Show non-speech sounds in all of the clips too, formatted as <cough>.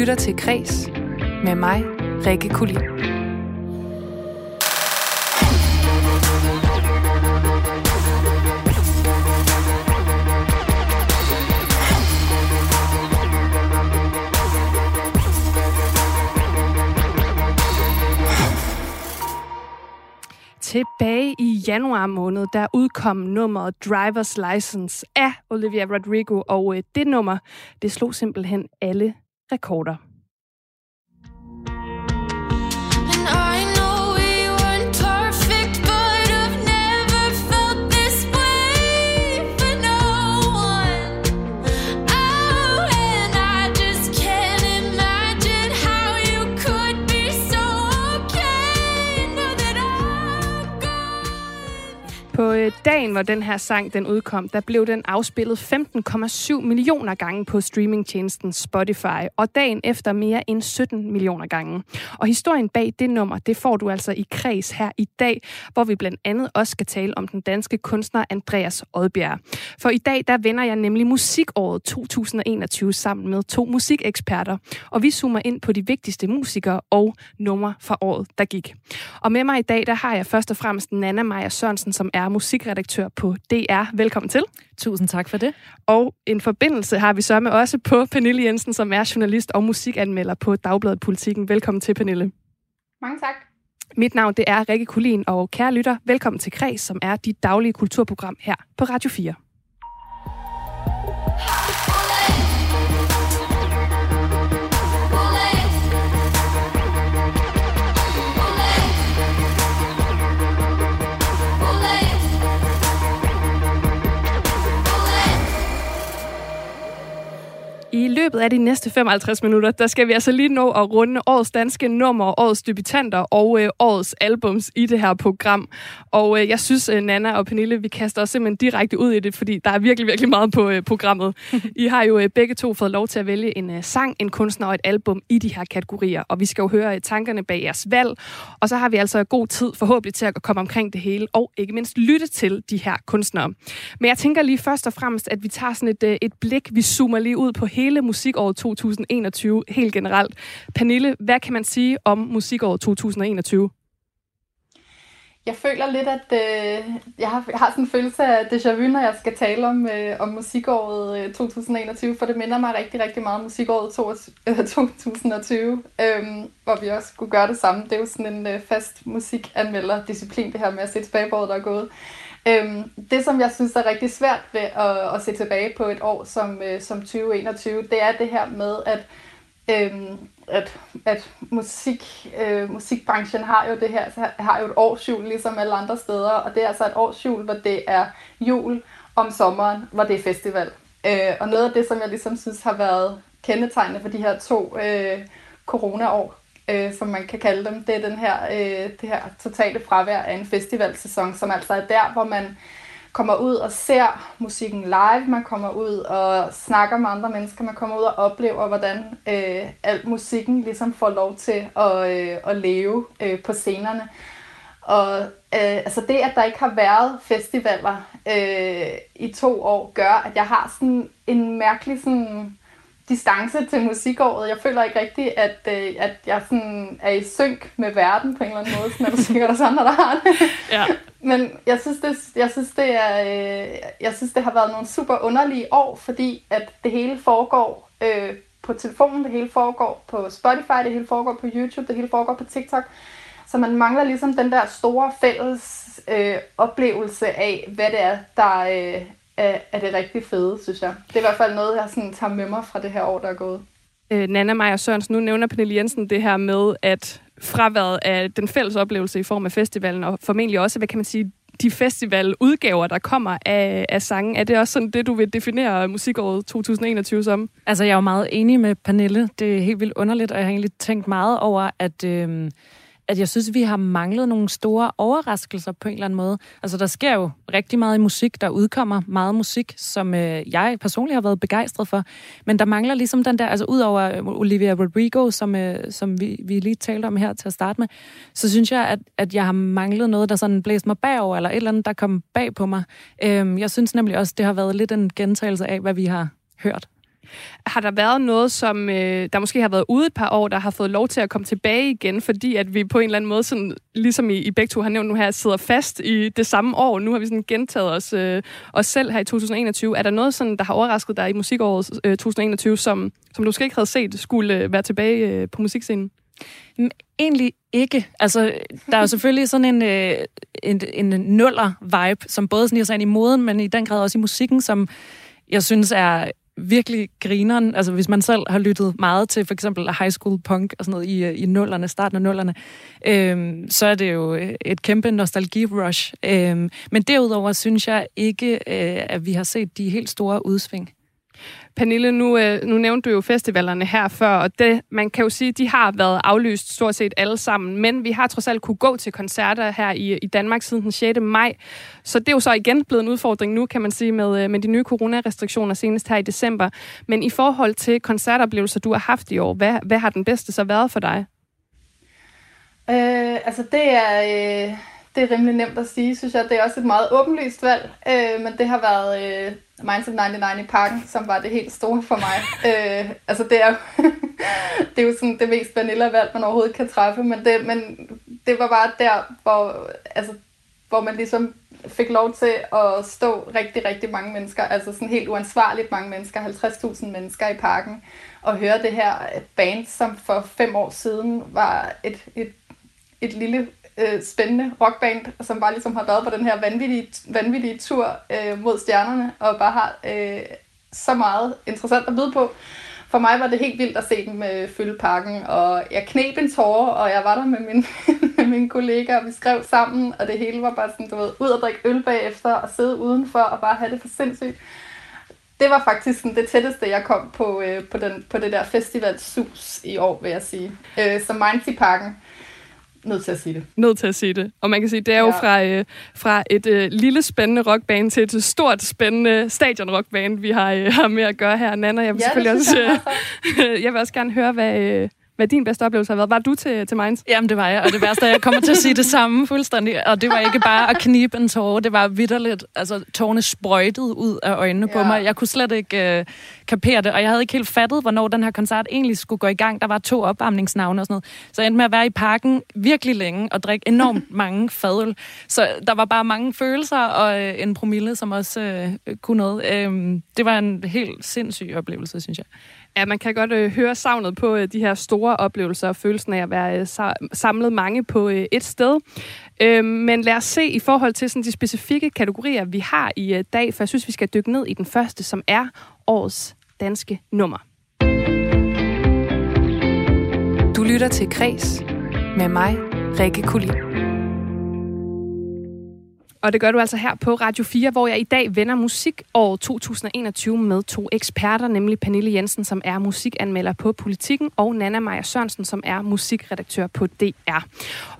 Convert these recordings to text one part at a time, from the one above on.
lytter til Kres med mig, Rikke Kulin. Tilbage i januar måned, der udkom nummeret Driver's License af Olivia Rodrigo, og øh, det nummer, det slog simpelthen alle rekorder. Øh, dagen, hvor den her sang den udkom, der blev den afspillet 15,7 millioner gange på streamingtjenesten Spotify, og dagen efter mere end 17 millioner gange. Og historien bag det nummer, det får du altså i kreds her i dag, hvor vi blandt andet også skal tale om den danske kunstner Andreas Odbjerg. For i dag, der vender jeg nemlig musikåret 2021 sammen med to musikeksperter, og vi zoomer ind på de vigtigste musikere og numre fra året, der gik. Og med mig i dag, der har jeg først og fremmest Nana Maja Sørensen, som er musik musikredaktør på DR. Velkommen til. Tusind tak for det. Og en forbindelse har vi så med også på Pernille Jensen, som er journalist og musikanmelder på Dagbladet Politikken. Velkommen til, Pernille. Mange tak. Mit navn det er Rikke Kulin, og kære lytter, velkommen til Kreds, som er dit daglige kulturprogram her på Radio 4. løbet af de næste 55 minutter, der skal vi altså lige nå at runde årets danske nummer, årets debutanter og øh, årets albums i det her program. Og øh, jeg synes, øh, Nana og Pernille, vi kaster os simpelthen direkte ud i det, fordi der er virkelig, virkelig meget på øh, programmet. I har jo øh, begge to fået lov til at vælge en øh, sang, en kunstner og et album i de her kategorier. Og vi skal jo høre øh, tankerne bag jeres valg. Og så har vi altså god tid forhåbentlig til at komme omkring det hele, og ikke mindst lytte til de her kunstnere. Men jeg tænker lige først og fremmest, at vi tager sådan et, øh, et blik, vi zoomer lige ud på hele musikåret 2021 helt generelt. Pernille, hvad kan man sige om musikåret 2021? Jeg føler lidt, at øh, jeg, har, jeg har sådan en følelse af déjà vu, når jeg skal tale om, øh, om musikåret øh, 2021, for det minder mig rigtig, rigtig meget om musikåret to, øh, 2020, øh, hvor vi også skulle gøre det samme. Det er jo sådan en øh, fast musikanmelder-disciplin, det her med at se tilbage på året, der er gået. Øhm, det, som jeg synes er rigtig svært ved at, at se tilbage på et år som, øh, som 2021, det er det her med, at, øhm, at, at musik, øh, musikbranchen har jo det her, altså, har jo et årsjul ligesom alle andre steder, og det er altså et årsjul, hvor det er jul om sommeren, hvor det er festival. Øh, og noget af det, som jeg ligesom synes har været kendetegnende for de her to øh, corona-år, øh, som man kan kalde dem. Det er den her, øh, det her totale fravær af en festivalsæson, som altså er der, hvor man kommer ud og ser musikken live, man kommer ud og snakker med andre mennesker, man kommer ud og oplever, hvordan øh, alt musikken ligesom får lov til at, øh, at leve øh, på scenerne. Og øh, altså det, at der ikke har været festivaler øh, i to år, gør, at jeg har sådan en mærkelig sådan, distance til musikåret. Jeg føler ikke rigtigt, at, øh, at jeg sådan er i synk med verden på en eller anden måde. Sådan er du sikkert også andre, der har det. Ja. Men jeg synes, det, jeg, synes, det er, øh, jeg synes, det har været nogle super underlige år, fordi at det hele foregår øh, på telefonen, det hele foregår på Spotify, det hele foregår på YouTube, det hele foregår på TikTok. Så man mangler ligesom den der store fælles øh, oplevelse af, hvad det er, der, øh, er, er det rigtig fede, synes jeg. Det er i hvert fald noget, jeg sådan tager med mig fra det her år, der er gået. Øh, Nana Maja Sørensen, nu nævner Pernille Jensen det her med, at fraværet af den fælles oplevelse i form af festivalen, og formentlig også, hvad kan man sige, de festivaludgaver, der kommer af, af sangen. Er det også sådan det, du vil definere musikåret 2021 som? Altså, jeg er jo meget enig med Pernille. Det er helt vildt underligt, og jeg har egentlig tænkt meget over, at... Øh at jeg synes, vi har manglet nogle store overraskelser på en eller anden måde. Altså, der sker jo rigtig meget i musik, der udkommer meget musik, som øh, jeg personligt har været begejstret for. Men der mangler ligesom den der, altså ud over øh, Olivia Rodrigo, som, øh, som vi, vi lige talte om her til at starte med, så synes jeg, at, at jeg har manglet noget, der sådan blæste mig bagover, eller et eller andet, der kom bag på mig. Øh, jeg synes nemlig også, det har været lidt en gentagelse af, hvad vi har hørt har der været noget, som øh, der måske har været ude et par år, der har fået lov til at komme tilbage igen, fordi at vi på en eller anden måde, sådan, ligesom I, I begge to har nævnt nu her, sidder fast i det samme år. Nu har vi sådan gentaget os, øh, os selv her i 2021. Er der noget, sådan, der har overrasket dig i musikåret øh, 2021, som, som du måske ikke havde set skulle øh, være tilbage øh, på musikscenen? Mm, egentlig ikke. Altså, der er jo selvfølgelig sådan en, øh, en, en nuller-vibe, som både sniger sig ind i moden, men i den grad også i musikken, som jeg synes er virkelig grineren. Altså, hvis man selv har lyttet meget til for eksempel high school punk og sådan noget i, i nullerne, starten af nullerne, øhm, så er det jo øh, et kæmpe nostalgi-rush. Øhm, men derudover synes jeg ikke, øh, at vi har set de helt store udsving. Pernille, nu, øh, nu nævnte du jo festivalerne her før, og det, man kan jo sige, de har været aflyst stort set alle sammen, men vi har trods alt kunne gå til koncerter her i, i Danmark siden den 6. maj. Så det er jo så igen blevet en udfordring nu, kan man sige, med, øh, med de nye coronarestriktioner senest her i december. Men i forhold til koncertoplevelser, du har haft i år, hvad, hvad har den bedste så været for dig? Øh, altså det er, øh, det er rimelig nemt at sige, synes jeg. Det er også et meget åbenlyst valg, øh, men det har været øh, Minds of 99 i parken, som var det helt store for mig. <laughs> øh, altså det er <laughs> det er jo sådan det mest vanilla valg, man overhovedet kan træffe, men det, men det var bare der, hvor, altså, hvor man ligesom fik lov til at stå rigtig, rigtig mange mennesker, altså sådan helt uansvarligt mange mennesker, 50.000 mennesker i parken, og høre det her band, som for fem år siden var et, et, et lille øh, spændende rockband, som bare ligesom har været på den her vanvittige, vanvittige tur øh, mod stjernerne, og bare har øh, så meget interessant at byde på. For mig var det helt vildt at se dem øh, fylde parken, og jeg knep en tårer, og jeg var der med min, <laughs> med mine kollegaer, og vi skrev sammen, og det hele var bare sådan, du ved, ud og drikke øl bagefter, og sidde udenfor, og bare have det for sindssygt. Det var faktisk sådan, det tætteste, jeg kom på, øh, på, den, på det der festivalsus i år, vil jeg sige. Øh, så Minds i parken nødt til at sige det. Nødt til at sige det. Og man kan sige, det er jo fra, øh, fra et øh, lille spændende rockband til et stort spændende stadion rockband, vi har, øh, har med at gøre her. Nana, jeg vil ja, selvfølgelig også, øh, <laughs> jeg vil også gerne høre, hvad, øh, hvad din bedste oplevelse har været. Var du til, til Mainz? Jamen, det var jeg, og det værste er, jeg kommer til at sige det samme fuldstændig. Og det var ikke bare at knibe en tårer, det var vidderligt. Altså, tårerne sprøjtede ud af øjnene ja. på mig. Jeg kunne slet ikke uh, kapere det, og jeg havde ikke helt fattet, hvornår den her koncert egentlig skulle gå i gang. Der var to opvarmningsnavne og sådan noget. Så jeg endte med at være i parken virkelig længe og drikke enormt <laughs> mange fadøl. Så der var bare mange følelser og uh, en promille, som også uh, kunne noget. Uh, det var en helt sindssyg oplevelse, synes jeg. Ja, man kan godt øh, høre savnet på øh, de her store oplevelser og følelsen af at være øh, samlet mange på øh, et sted. Øh, men lad os se i forhold til sådan, de specifikke kategorier, vi har i øh, dag, for jeg synes, vi skal dykke ned i den første, som er årets danske nummer. Du lytter til Kres med mig, Rikke Kulin. Og det gør du altså her på Radio 4, hvor jeg i dag vender musik år 2021 med to eksperter, nemlig Pernille Jensen, som er musikanmelder på Politikken, og Nana Maja Sørensen, som er musikredaktør på DR.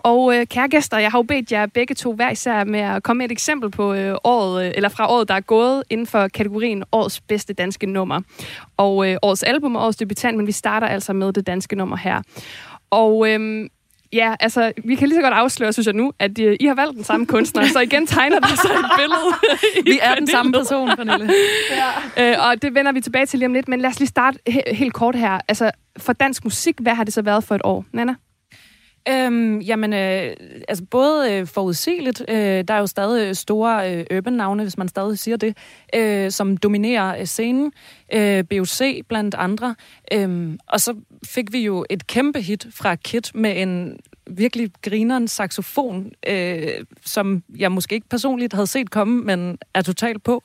Og øh, kære gæster, jeg har jo bedt jer begge to hver især med at komme med et eksempel på øh, året, øh, eller fra året, der er gået inden for kategorien årets bedste danske nummer. Og øh, årets album og årets debutant, men vi starter altså med det danske nummer her. Og øh, Ja, altså, vi kan lige så godt afsløre, synes jeg nu, at uh, I har valgt den samme kunstner, så igen tegner der sig et billede. <laughs> vi er den samme person, Pernille. ja. uh, <laughs> og det vender vi tilbage til lige om lidt, men lad os lige starte he- helt kort her. Altså, for dansk musik, hvad har det så været for et år? Nana? Øhm, jamen, øh, altså både øh, forudsigeligt, øh, der er jo stadig øh, store øh, urban-navne, hvis man stadig siger det, øh, som dominerer øh, scenen. Øh, BOC blandt andre. Øh, og så fik vi jo et kæmpe hit fra Kit med en virkelig grineren saxofon, øh, som jeg måske ikke personligt havde set komme, men er totalt på.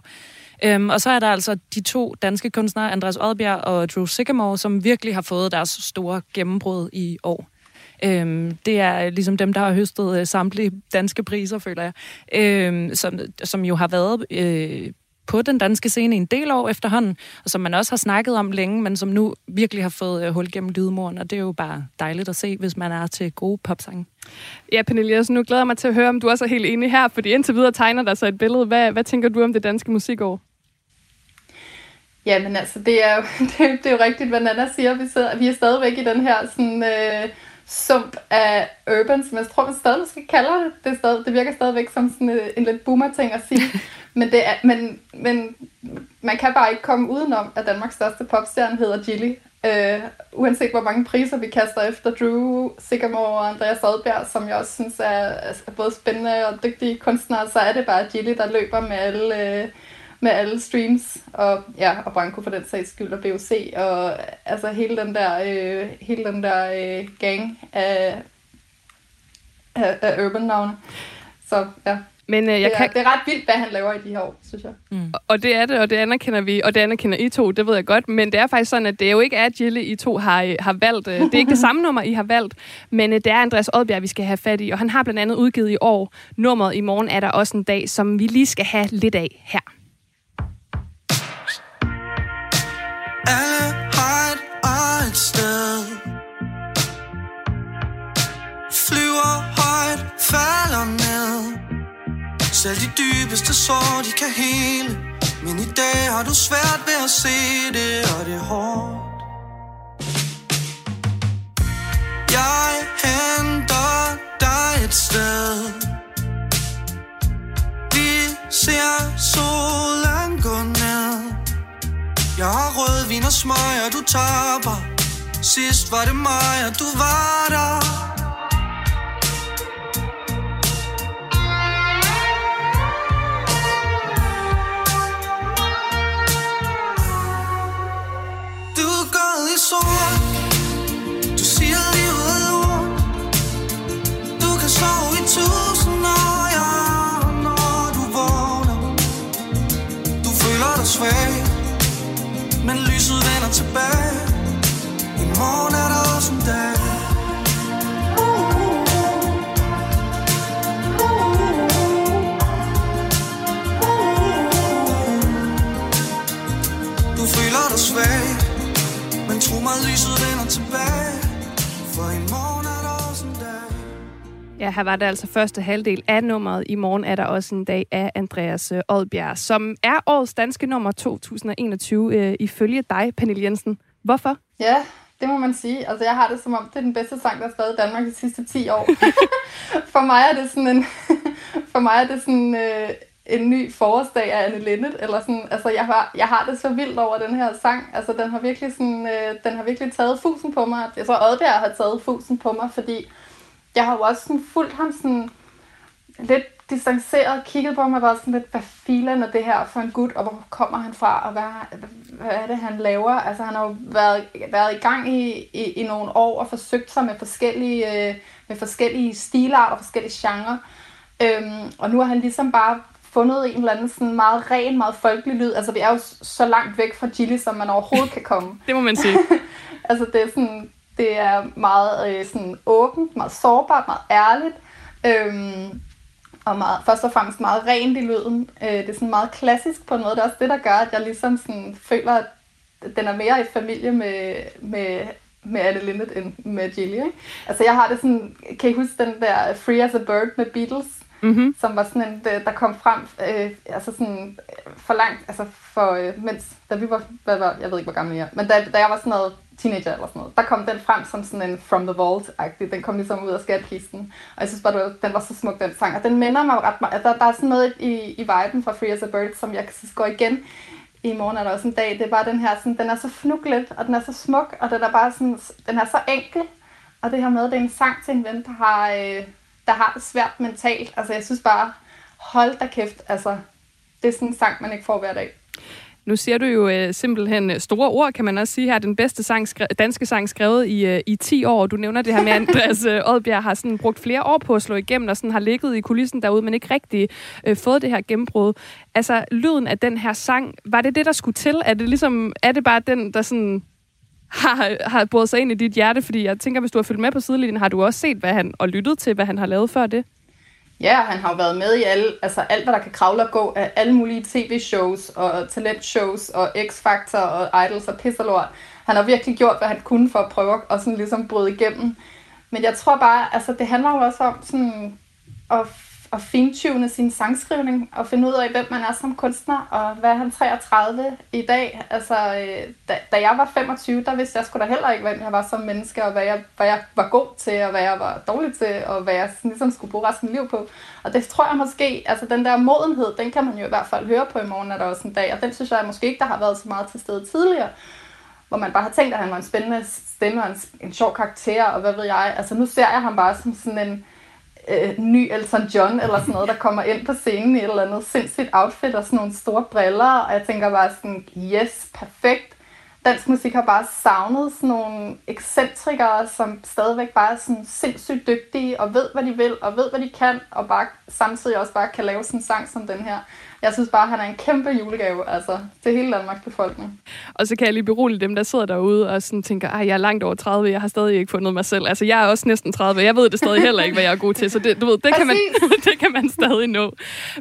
Øhm, og så er der altså de to danske kunstnere, Andreas Odbjerg og Drew Sycamore, som virkelig har fået deres store gennembrud i år. Øhm, det er ligesom dem, der har høstet øh, samtlige danske priser, føler jeg, øhm, som, som jo har været øh, på den danske scene en del år efterhånden, og som man også har snakket om længe, men som nu virkelig har fået øh, hul gennem lydmuren, og det er jo bare dejligt at se, hvis man er til gode popsange. Ja, Pernille, så nu glæder jeg mig til at høre, om du også er helt enig her, fordi indtil videre tegner der sig et billede. Hvad, hvad tænker du om det danske musikår? Ja, men altså, det er jo, <laughs> det, det er jo rigtigt, hvad Nana siger. Vi, sidder, vi er stadigvæk i den her sådan, øh, sump af urban, som jeg tror, man stadig måske kalder det. Det, stadig, det virker stadigvæk som sådan en, en lidt boomer-ting at sige. <laughs> men, det er, men, men man kan bare ikke komme udenom, at Danmarks største popstjerne hedder Gilly. Uh, uanset hvor mange priser vi kaster efter Drew, Sigamore og Andreas Adbjerg, som jeg også synes er, er både spændende og dygtige kunstnere, så er det bare Gilly, der løber med alle... Uh, med alle streams, og, ja, og Branko for den sags skyld, og BOC, og altså hele den der, øh, hele den der øh, gang af, af, af urban navne. Så ja. Men øh, jeg det, er, kan... det er ret vildt, hvad han laver i de her år, synes jeg. Mm. Og det er det, og det anerkender vi, og det anerkender I to, det ved jeg godt. Men det er faktisk sådan, at det jo ikke er Gilly, I to har, øh, har valgt. Øh, det er ikke det <laughs> samme nummer, I har valgt, men øh, det er Andreas Oddbjerg, vi skal have fat i. Og han har blandt andet udgivet i år. Nummeret i morgen er der også en dag, som vi lige skal have lidt af her. Alle har et eget sted. Flyver højt, falder ned. Selv de dybeste sår, de kan hele. Men i dag har du svært ved at se det, og det er hårdt. Jeg henter dig et sted. Vi ser solen gå ned jeg har rødvin og smøg, og du taber. Sidst var det mig, og du var der. Morgen er der også en dag Du føler dig svag Men tro mig, lyset vender tilbage For i morgen er der også en dag Ja, her var det altså første halvdel af nummeret. I morgen er der også en dag af Andreas øh, Oddbjerg, som er årets danske nummer 2021 øh, ifølge dig, Pernille Jensen. Hvorfor? Ja, det må man sige. Altså, jeg har det som om, det er den bedste sang, der er skrevet i Danmark de sidste 10 år. <laughs> for mig er det sådan en, <laughs> for mig er det sådan, øh, en ny forårsdag af Anne Linnet, eller sådan, altså jeg har, jeg har det så vildt over den her sang, altså den har virkelig sådan, øh, den har virkelig taget fusen på mig, jeg tror Oddbjerg har taget fusen på mig, fordi jeg har jo også sådan fulgt ham sådan lidt distanceret, kigget på ham og været sådan lidt, hvad filen er det her for en gut, og hvor kommer han fra, og hvad, hvad er det, han laver? Altså han har jo været, været i gang i, i, i nogle år og forsøgt sig med forskellige, øh, med forskellige stilarter og forskellige genrer. Øhm, og nu har han ligesom bare fundet en eller anden sådan meget ren, meget folkelig lyd. Altså vi er jo så langt væk fra Chili, som man overhovedet kan komme. <laughs> det må man sige. <laughs> altså det er sådan, det er meget øh, sådan åbent, meget sårbart, meget ærligt. Øhm, og meget, først og fremmest meget rent i lyden. Øh, det er sådan meget klassisk på en måde. Det er også det, der gør, at jeg ligesom sådan føler, at den er mere i familie med, med, med Anne Linnet end med Gilly. Ikke? Altså jeg har det sådan, kan I huske den der Free as a Bird med Beatles? mm-hmm. som var sådan en, der kom frem, øh, altså sådan for langt, altså for, øh, mens, da vi var, hvad var, jeg ved ikke, hvor gammel jeg er, men da, da jeg var sådan noget teenager eller sådan noget, der kom den frem som sådan en From the Vault-agtig, den kom ligesom ud af skatkisten, og jeg synes bare, var, den var så smuk, den sang, og den minder mig ret meget, der, der er sådan noget i, i viben fra Free as a Bird, som jeg synes går igen, i morgen er der også en dag, det er bare den her, sådan, den er så fnuglet, og den er så smuk, og den er bare sådan, den er så enkel, og det her med, det er en sang til en ven, der har, øh, der har det svært mentalt. Altså, jeg synes bare, hold da kæft, altså, det er sådan en sang, man ikke får hver dag. Nu siger du jo øh, simpelthen øh, store ord, kan man også sige her. Den bedste sang, skre- danske sang skrevet i, øh, i 10 år. Du nævner det her med, at <laughs> Andreas øh, Oddbjerg har sådan brugt flere år på at slå igennem, og sådan har ligget i kulissen derude, men ikke rigtig øh, fået det her gennembrud. Altså, lyden af den her sang, var det det, der skulle til? Er det, ligesom, er det bare den, der sådan har, har boret sig ind i dit hjerte? Fordi jeg tænker, hvis du har fulgt med på sidelinjen, har du også set hvad han, og lyttet til, hvad han har lavet før det? Ja, han har jo været med i alle, altså alt, hvad der kan kravle og gå af alle mulige tv-shows og talentshows og X-Factor og Idols og pisserlort. Han har virkelig gjort, hvad han kunne for at prøve at sådan ligesom bryde igennem. Men jeg tror bare, altså det handler jo også om sådan at, at fintune sin sangskrivning og finde ud af, hvem man er som kunstner, og hvad er han 33 i dag. Altså, øh, da, da jeg var 25, der vidste jeg sgu da heller ikke, hvem jeg var som menneske, og hvad jeg, hvad jeg var god til, og hvad jeg var dårlig til, og hvad jeg sådan, ligesom skulle bruge resten af livet på. Og det tror jeg måske, altså den der modenhed, den kan man jo i hvert fald høre på i morgen, er der også en dag, og den synes jeg måske ikke, der har været så meget til stede tidligere hvor man bare har tænkt, at han var en spændende stemme og en, en sjov karakter, og hvad ved jeg. Altså nu ser jeg ham bare som sådan en øh, ny Elton John, eller sådan noget, der kommer ind på scenen i et eller andet sindssygt outfit og sådan nogle store briller, og jeg tænker bare sådan, yes, perfekt. Dansk musik har bare savnet sådan nogle ekscentrikere, som stadigvæk bare er sådan sindssygt dygtige, og ved, hvad de vil, og ved, hvad de kan, og bare samtidig også bare kan lave sådan en sang som den her jeg synes bare, han er en kæmpe julegave altså, til hele Danmarks befolkning. Og så kan jeg lige berolige dem, der sidder derude og sådan tænker, at jeg er langt over 30, jeg har stadig ikke fundet mig selv. Altså, jeg er også næsten 30, jeg ved det stadig heller ikke, hvad jeg er god til, så det, du ved, det, kan man, <laughs> det kan man stadig nå.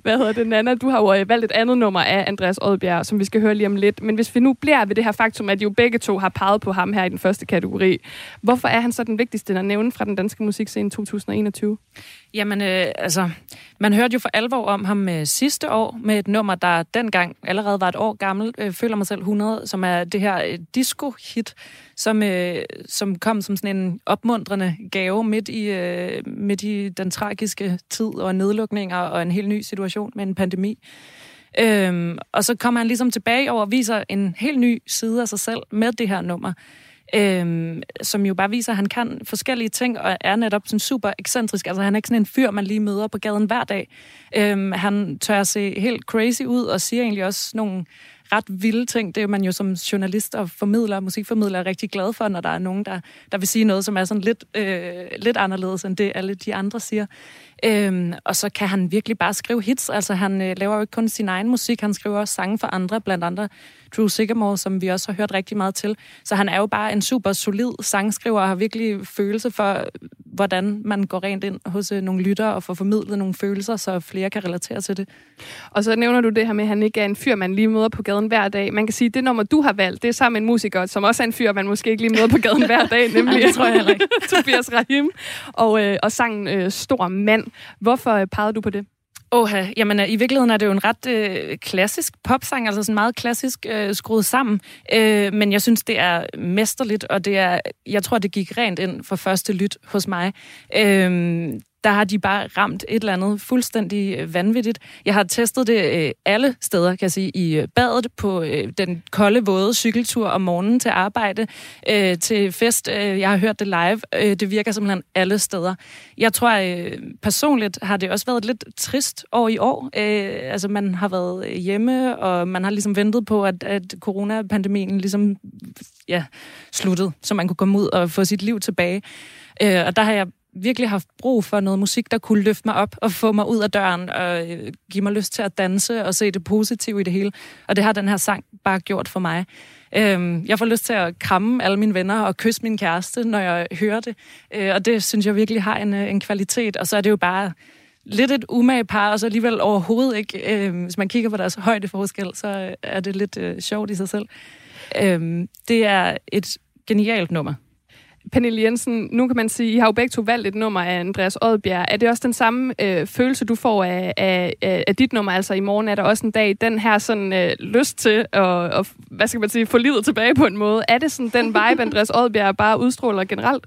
Hvad hedder det, Nana? Du har jo øh, valgt et andet nummer af Andreas Oddbjerg, som vi skal høre lige om lidt. Men hvis vi nu bliver ved det her faktum, at jo begge to har peget på ham her i den første kategori, hvorfor er han så den vigtigste at nævne fra den danske musikscene 2021? Jamen, øh, altså, man hørte jo for alvor om ham øh, sidste år med et nummer, der dengang allerede var et år gammel, øh, Føler mig selv 100, som er det her øh, disco-hit, som, øh, som kom som sådan en opmuntrende gave midt i, øh, midt i den tragiske tid og nedlukninger og en helt ny situation med en pandemi. Øhm, og så kommer han ligesom tilbage over og viser en helt ny side af sig selv med det her nummer øhm, som jo bare viser, at han kan forskellige ting, og er netop sådan super ekscentrisk. Altså han er ikke sådan en fyr, man lige møder på gaden hver dag. Øhm, han tør se helt crazy ud, og siger egentlig også nogle ret vilde ting. Det er man jo som journalist og formidler, musikformidler er rigtig glad for, når der er nogen, der, der vil sige noget, som er sådan lidt, øh, lidt anderledes end det, alle de andre siger. Øhm, og så kan han virkelig bare skrive hits. Altså han øh, laver jo ikke kun sin egen musik, han skriver også sange for andre, blandt andre Drew Sigamore, som vi også har hørt rigtig meget til. Så han er jo bare en super solid sangskriver og har virkelig følelse for, hvordan man går rent ind hos øh, nogle lyttere og får formidlet nogle følelser, så flere kan relatere til det. Og så nævner du det her med, at han ikke er en fyr, man lige møder på gaden hver dag. Man kan sige, at det nummer, du har valgt, det er sammen en musiker, som også er en fyr, man måske ikke lige møder på gaden hver dag, <laughs> nemlig det tror jeg heller ikke. <laughs> Tobias Rahim og, øh, og sangen øh, Stor Mand. Hvorfor øh, pegede du på det? Åha, jamen øh, i virkeligheden er det jo en ret øh, klassisk popsang, altså sådan meget klassisk øh, skruet sammen. Øh, men jeg synes, det er mesterligt, og det er, jeg tror, det gik rent ind for første lyt hos mig. Øh, der har de bare ramt et eller andet fuldstændig øh, vanvittigt. Jeg har testet det øh, alle steder, kan jeg sige, i øh, badet, på den kolde, våde cykeltur om morgenen til arbejde, til fest. Jeg har hørt det live. Det virker simpelthen alle steder. Jeg tror, personligt har det også været lidt trist år i år. Altså, man har været hjemme, og man har ligesom ventet på, at, at coronapandemien ligesom ja, sluttede, så man kunne komme ud og få sit liv tilbage. Og der har jeg virkelig haft brug for noget musik, der kunne løfte mig op og få mig ud af døren og øh, give mig lyst til at danse og se det positive i det hele. Og det har den her sang bare gjort for mig. Øhm, jeg får lyst til at kramme alle mine venner og kysse min kæreste, når jeg hører det. Øh, og det synes jeg virkelig har en, øh, en kvalitet. Og så er det jo bare lidt et umage par, og så alligevel overhovedet ikke. Øh, hvis man kigger på deres højdeforskel, så øh, er det lidt øh, sjovt i sig selv. Øh, det er et genialt nummer. Pernille Jensen, nu kan man sige, I har jo begge to valgt et nummer af Andreas Odbjerg. Er det også den samme øh, følelse, du får af, af, af dit nummer? Altså i morgen er der også en dag, den her sådan øh, lyst til at, og, hvad skal man sige, få livet tilbage på en måde. Er det sådan den vibe, Andreas Odbjerg bare udstråler generelt?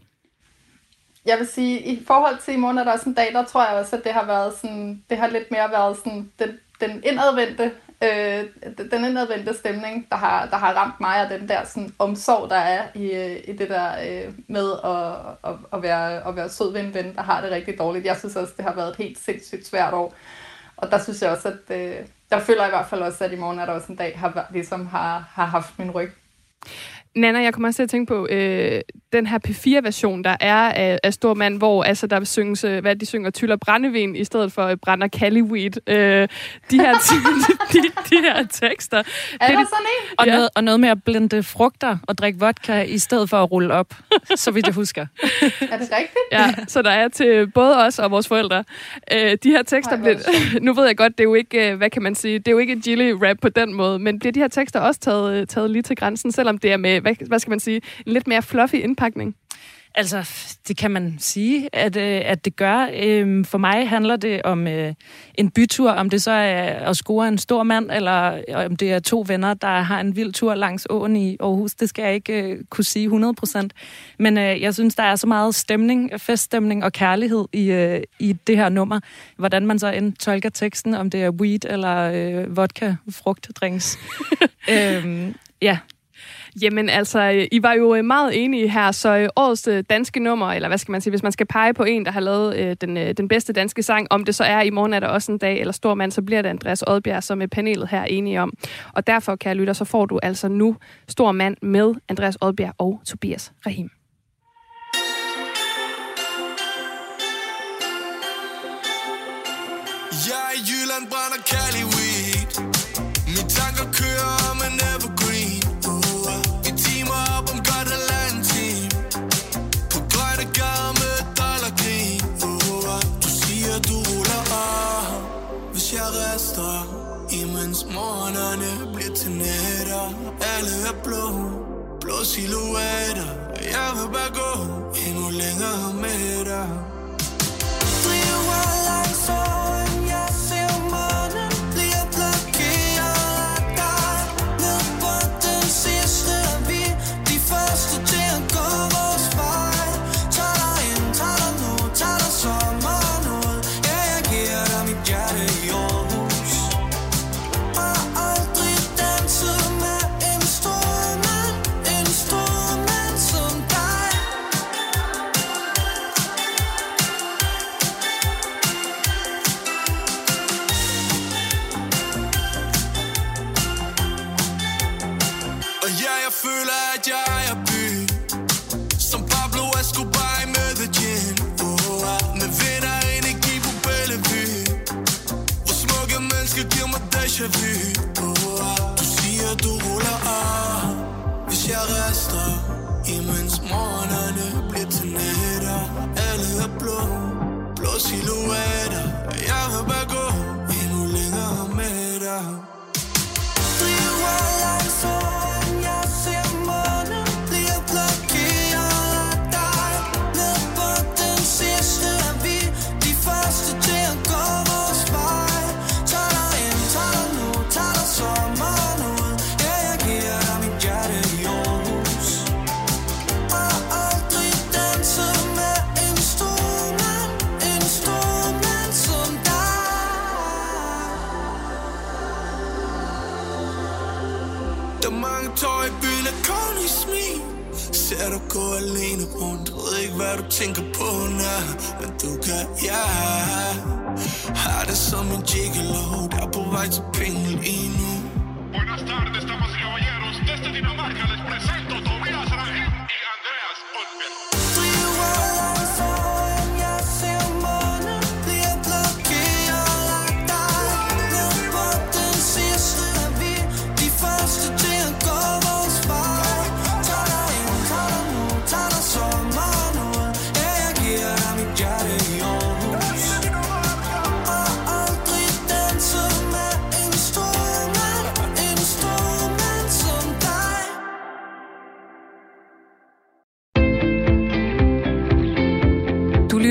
Jeg vil sige, i forhold til i morgen er der også en dag, der tror jeg også, at det har været sådan, det har lidt mere været sådan den, den indadvendte øh, den indadvendte stemning, der har, der har ramt mig, og den der sådan, omsorg, der er i, i det der øh, med at, at, at, være, at være sød ved en ven, der har det rigtig dårligt. Jeg synes også, det har været et helt sindssygt svært år. Og der synes jeg også, at øh, jeg føler i hvert fald også, at i morgen er der også en dag, har, ligesom har, har haft min ryg. Nana, jeg kommer også til at tænke på øh, den her P4-version, der er af, af Stormand, hvor altså, der synges, øh, hvad de synger, tyller brændevin i stedet for øh, brænder Caliweed. Øh, de, her <laughs> de, de, her tekster. Er det, der sådan en? Og, ja. noget, og noget med at blende frugter og drikke vodka i stedet for at rulle op, så vidt jeg husker. <laughs> er det rigtigt? Ja, så der er til både os og vores forældre. Øh, de her tekster bliver... <laughs> nu ved jeg godt, det er jo ikke, øh, hvad kan man sige, det er jo ikke Gilly-rap på den måde, men bliver de her tekster også taget, taget lige til grænsen, selvom det er med hvad, hvad skal man sige, en lidt mere fluffy indpakning? Altså, det kan man sige, at, øh, at det gør. Øhm, for mig handler det om øh, en bytur, om det så er at score en stor mand, eller om det er to venner, der har en vild tur langs åen i Aarhus. Det skal jeg ikke øh, kunne sige 100 procent. Men jeg synes, der er så meget stemning, feststemning og kærlighed i, i det her nummer. Hvordan man så end tolker teksten, om det er weed eller øh, vodka, frugtdrinks. <laughs> øhm, ja, Jamen altså, I var jo øh, meget enige her, så øh, årets øh, danske nummer, eller hvad skal man sige, hvis man skal pege på en, der har lavet den, den bedste danske sang, om det så er i morgen er der også en dag, eller stor mand, så bliver det Andreas Odbjerg, som er panelet her enige om. Og derfor, kan lytter, så får du altså nu Stor mand med Andreas Odbjerg og Tobias Rahim. Er blå, blå silhuetter Jeg vil bare gå endnu længere med Har det som en gigolo Der er på vej til penge lige nu Buenas tardes, damas y caballeros. Desde Dinamarca les presento Tobias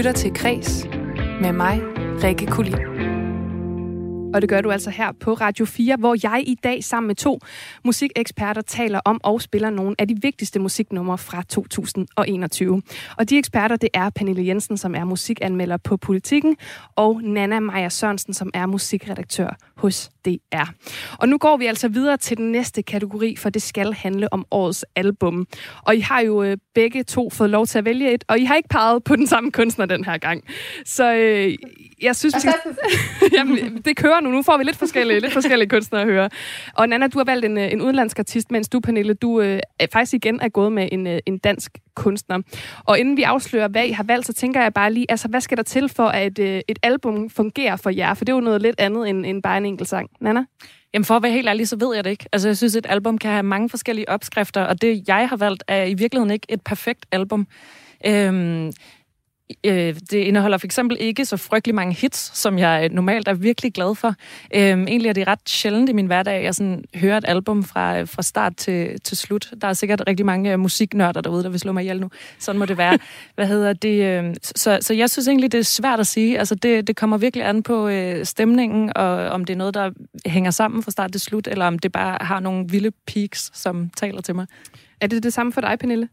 lytter til Kres med mig, Rikke Kulin. Og det gør du altså her på Radio 4, hvor jeg i dag sammen med to musikeksperter taler om og spiller nogle af de vigtigste musiknumre fra 2021. Og de eksperter, det er Pernille Jensen, som er musikanmelder på Politikken, og Nana Maja Sørensen, som er musikredaktør hos DR. Og nu går vi altså videre til den næste kategori, for det skal handle om årets album. Og I har jo øh, begge to fået lov til at vælge et, og I har ikke peget på den samme kunstner den her gang. Så øh, jeg synes, vi skal... <laughs> Jamen, det kører nu. Nu får vi lidt forskellige, lidt forskellige kunstnere at høre. Og Nana, du har valgt en, øh, en udenlandsk artist, mens du, Pernille, du øh, faktisk igen er gået med en, øh, en dansk kunstner. Og inden vi afslører, hvad I har valgt, så tænker jeg bare lige, altså, hvad skal der til for, at øh, et album fungerer for jer? For det er jo noget lidt andet end, end bare en enkelt sang. Nana? Jamen for at være helt ærlig, så ved jeg det ikke. Altså jeg synes, et album kan have mange forskellige opskrifter, og det jeg har valgt er i virkeligheden ikke et perfekt album. Øhm, Øh, det indeholder for eksempel ikke så frygtelig mange hits, som jeg normalt er virkelig glad for. Øh, egentlig er det ret sjældent i min hverdag, at jeg sådan hører et album fra, fra start til, til slut. Der er sikkert rigtig mange øh, musiknørder derude, der vil slå mig ihjel nu. Sådan må det være. <laughs> Hvad hedder det? Øh, så, så jeg synes egentlig, det er svært at sige. Altså, det, det kommer virkelig an på øh, stemningen, og om det er noget, der hænger sammen fra start til slut, eller om det bare har nogle vilde peaks, som taler til mig. Er det det samme for dig, Pernille?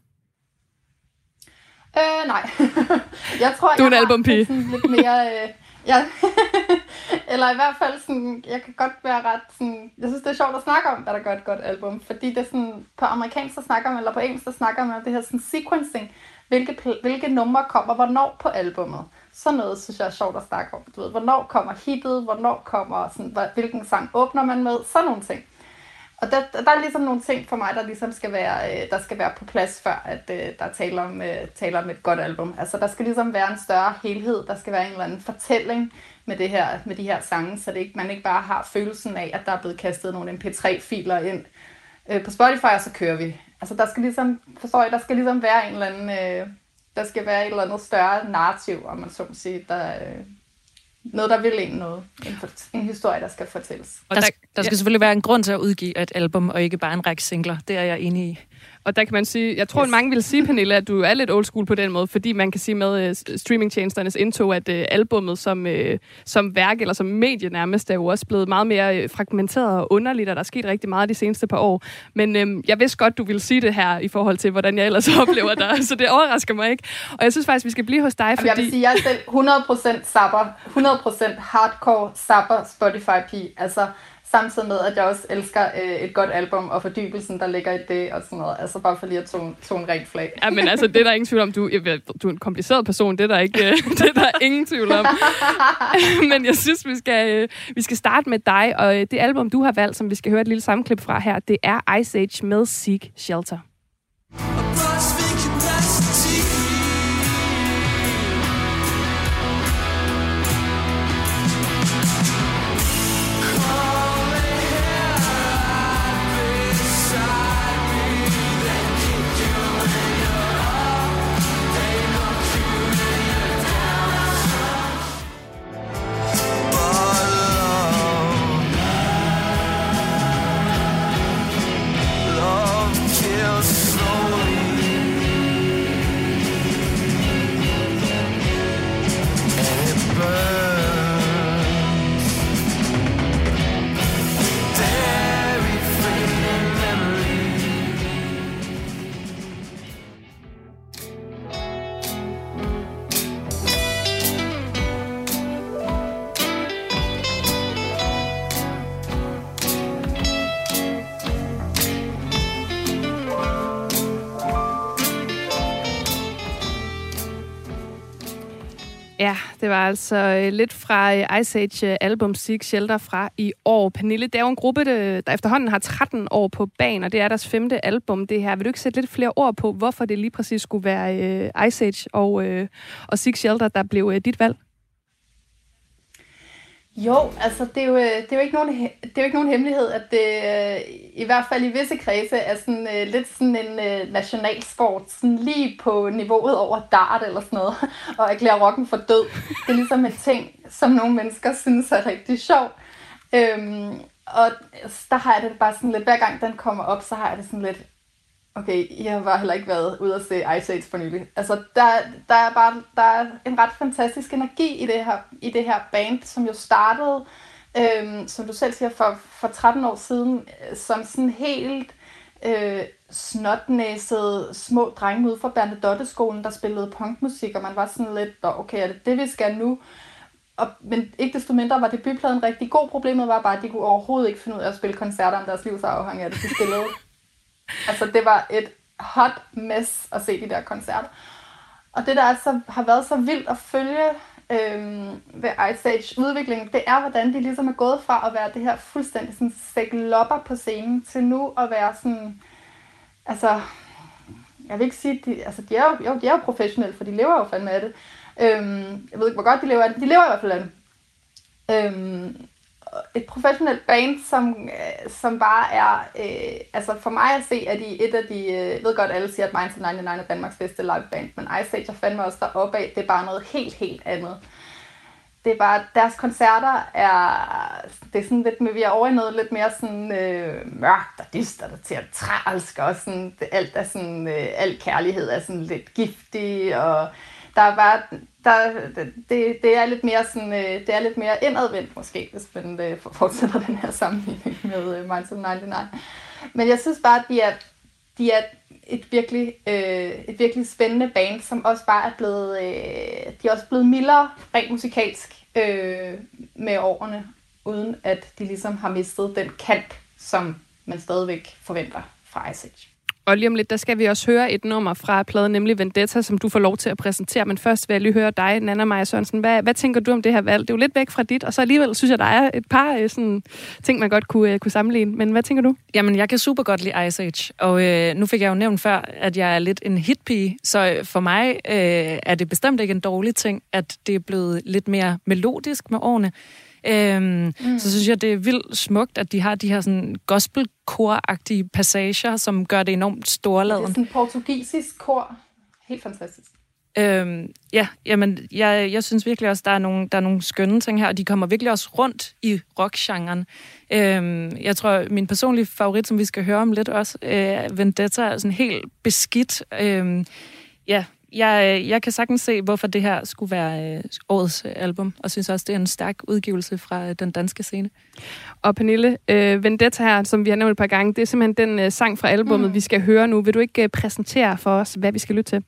Øh, nej. <laughs> jeg tror, Du er en jeg albumpige. sådan lidt mere... Øh, ja. <laughs> Eller i hvert fald sådan, jeg kan godt være ret sådan, jeg synes det er sjovt at snakke om, hvad der gør et godt album, fordi det er sådan, på amerikansk så snakker man, eller på engelsk så snakker man om det her sådan sequencing, hvilke, hvilke numre kommer hvornår på albummet. Sådan noget synes jeg er sjovt at snakke om. Du ved, hvornår kommer hittet, hvornår kommer sådan, hvilken sang åbner man med, sådan nogle ting. Og der, der er ligesom nogle ting for mig, der ligesom skal være, øh, der skal være på plads, før at øh, der taler om, øh, taler om et godt album. Altså der skal ligesom være en større helhed, der skal være en eller anden fortælling med, det her, med de her sange, så det ikke, man ikke bare har følelsen af, at der er blevet kastet nogle mp3-filer ind øh, på Spotify, og så kører vi. Altså der skal ligesom, forstår jeg, der skal ligesom være en eller anden, øh, der skal være et eller andet større narrativ, om man så må sige, der, øh, noget, der vil en noget. En, en historie, der skal fortælles. Og Der, der, der skal selvfølgelig være en grund til at udgive et album, og ikke bare en række singler. Det er jeg enig i. Og der kan man sige, jeg tror, at mange vil sige, Pernille, at du er lidt old school på den måde, fordi man kan sige med uh, streamingtjenesternes indtog, at uh, albummet som, uh, som værk eller som medie nærmest er jo også blevet meget mere fragmenteret og underligt, og der er sket rigtig meget de seneste par år. Men um, jeg vidste godt, du ville sige det her i forhold til, hvordan jeg ellers <laughs> oplever dig, så det overrasker mig ikke. Og jeg synes faktisk, vi skal blive hos dig, Fordi... Jeg vil sige, jeg er selv 100% sapper, 100% hardcore sapper Spotify-pige. Altså samtidig med, at jeg også elsker øh, et godt album og fordybelsen, der ligger i det og sådan noget. Altså bare for lige at tone, tone rent flag. Ja, men altså, det er der ingen tvivl om. Du, du er en kompliceret person, det er der, ikke, øh, det er der ingen tvivl om. <laughs> men jeg synes, vi skal, øh, vi skal starte med dig, og øh, det album, du har valgt, som vi skal høre et lille sammenklip fra her, det er Ice Age med Seek Shelter. Det var altså øh, lidt fra øh, Ice Age øh, album Seek Shelter fra i år. Pernille, det er jo en gruppe, der, efterhånden har 13 år på banen, og det er deres femte album, det her. Vil du ikke sætte lidt flere ord på, hvorfor det lige præcis skulle være Ice Age og, og Seek Shelter, der blev dit valg? Jo, altså det er jo, øh, det er jo, ikke, nogen, det er jo ikke nogen hemmelighed, at det øh, i hvert fald i visse kredse er sådan, øh, lidt sådan en øh, nationalsport, sådan lige på niveauet over dart eller sådan noget, <laughs> og erklære rocken for død. Det er ligesom en ting, som nogle mennesker synes er rigtig sjov. Øhm, og der har jeg det bare sådan lidt, hver gang den kommer op, så har jeg det sådan lidt, Okay, jeg har bare heller ikke været ude at se Ice Age for nylig. Altså, der, der er bare der er en ret fantastisk energi i det her, i det her band, som jo startede, øhm, som du selv siger, for, for 13 år siden, øh, som sådan helt øh, snotnæsede små drenge ude fra Bernadotteskolen, der spillede punkmusik, og man var sådan lidt, okay, er det det, vi skal nu? Og, men ikke desto mindre var debutpladen rigtig god. Problemet var bare, at de kunne overhovedet ikke finde ud af at spille koncerter om deres liv, så afhængig af det, de spillede. Altså, det var et hot mess at se de der koncerter. Og det, der altså har været så vildt at følge øhm, ved Ice Age udviklingen, det er, hvordan de ligesom er gået fra at være det her fuldstændig sådan sæklopper på scenen, til nu at være sådan, altså, jeg vil ikke sige, de, altså, de er jo, jo, de er jo professionelle, for de lever jo fandme af det. Øhm, jeg ved ikke, hvor godt de lever af det. De lever i hvert fald af det. Øhm, et professionelt band, som, øh, som bare er, øh, altså for mig at se, at de et af de, øh, ved godt, alle siger, at Minds 99 er Danmarks bedste liveband, men Ice Age er fandme også deroppe af, det er bare noget helt, helt andet. Det er bare, deres koncerter er, det er sådan lidt, med, vi er over i noget lidt mere sådan øh, mørkt og dystert og teatralsk, og sådan, det, alt er sådan, øh, al kærlighed er sådan lidt giftig, og der er bare, der, det, det er lidt mere sådan, øh, det er lidt mere indadvendt måske, hvis man øh, fortsætter den her sammenligning med øh, Minds of 99. Men jeg synes bare, at de er, de er et virkelig, øh, et virkelig spændende band, som også bare er blevet, øh, de er også blevet mildere rent musikalsk øh, med årene, uden at de ligesom har mistet den kant, som man stadigvæk forventer fra Ice Age. Og lige om lidt, der skal vi også høre et nummer fra pladen, nemlig Vendetta, som du får lov til at præsentere. Men først vil jeg lige høre dig, Nana Maja Sørensen. Hvad, hvad tænker du om det her valg? Det er jo lidt væk fra dit, og så alligevel synes jeg, der er et par øh, sådan, ting, man godt kunne, øh, kunne sammenligne. Men hvad tænker du? Jamen, jeg kan super godt lide Ice Age, og øh, nu fik jeg jo nævnt før, at jeg er lidt en hitpige, så øh, for mig øh, er det bestemt ikke en dårlig ting, at det er blevet lidt mere melodisk med årene. Øhm, mm. Så synes jeg, det er vildt smukt, at de har de her sådan gospelkor-agtige passager, som gør det enormt Det er storladen. sådan en portugisisk kor. Helt fantastisk. Øhm, ja, jamen, jeg, jeg synes virkelig også, der er, nogle, der er nogle skønne ting her, og de kommer virkelig også rundt i rockgenren. Øhm, jeg tror, min personlige favorit, som vi skal høre om lidt også, øh, Vendetta, er sådan helt beskidt. Øhm, ja, jeg, jeg kan sagtens se, hvorfor det her skulle være øh, årets øh, album, og synes også, det er en stærk udgivelse fra øh, den danske scene. Og Pernille, øh, Vendetta her, som vi har nævnt et par gange, det er simpelthen den øh, sang fra albummet, mm. vi skal høre nu. Vil du ikke øh, præsentere for os, hvad vi skal lytte til?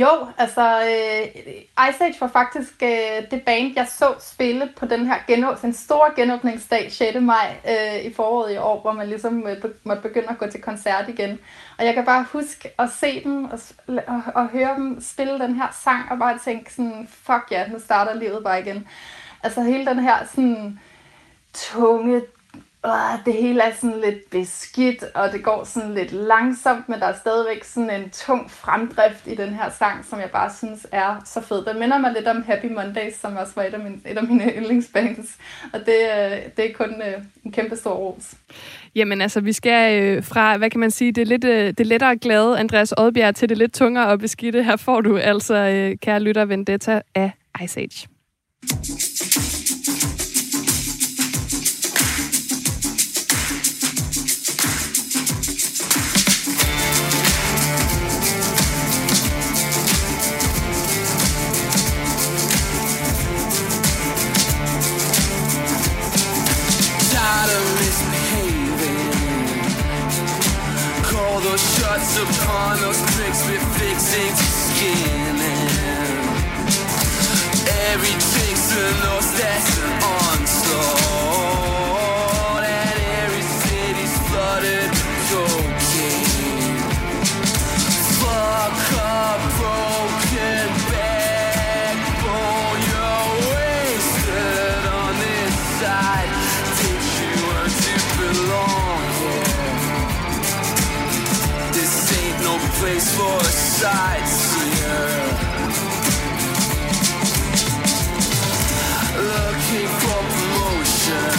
Jo, altså øh, Ice Age var faktisk øh, det band, jeg så spille på den her genå- den store genåbningsdag 6. maj øh, i foråret i år, hvor man ligesom øh, be- måtte begynde at gå til koncert igen. Og jeg kan bare huske at se dem og, og, og høre dem spille den her sang og bare tænke sådan, fuck ja, nu starter livet bare igen. Altså hele den her sådan tunge, øh, det hele er sådan lidt beskidt, og det går sådan lidt langsomt, men der er stadigvæk sådan en tung fremdrift i den her sang, som jeg bare synes er så fed. Den minder mig lidt om Happy Mondays, som også var et af mine, et af mine <laughs> yndlingsbands, og det, øh, det er kun øh, en kæmpe stor ros. Jamen altså, vi skal øh, fra, hvad kan man sige, det, lidt, øh, det lettere glade Andreas Odbjerg til det lidt tungere og beskidte. Her får du altså, øh, kære lytter, Vendetta af Ice Age. six sightseer. Looking for promotion.